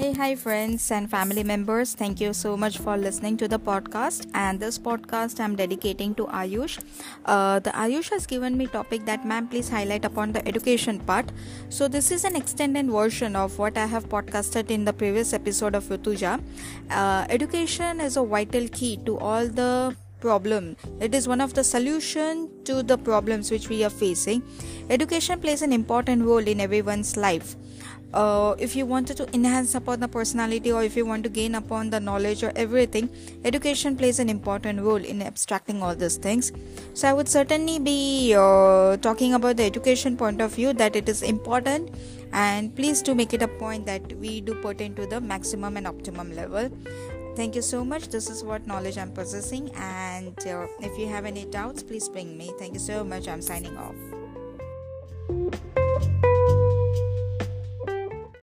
Hi, hi, friends and family members. Thank you so much for listening to the podcast. And this podcast I'm dedicating to Ayush. Uh, the Ayush has given me topic that ma'am please highlight upon the education part. So this is an extended version of what I have podcasted in the previous episode of Yutuja. Uh, education is a vital key to all the problem. It is one of the solution to the problems which we are facing. Education plays an important role in everyone's life. Uh, if you wanted to enhance upon the personality or if you want to gain upon the knowledge or everything education plays an important role in abstracting all these things. So i would certainly be uh, talking about the education point of view that it is important and please do make it a point that we do pertain to the maximum and optimum level thank you so much. This is what knowledge i'm possessing and uh, if you have any doubts please bring me. Thank you so much. I'm signing off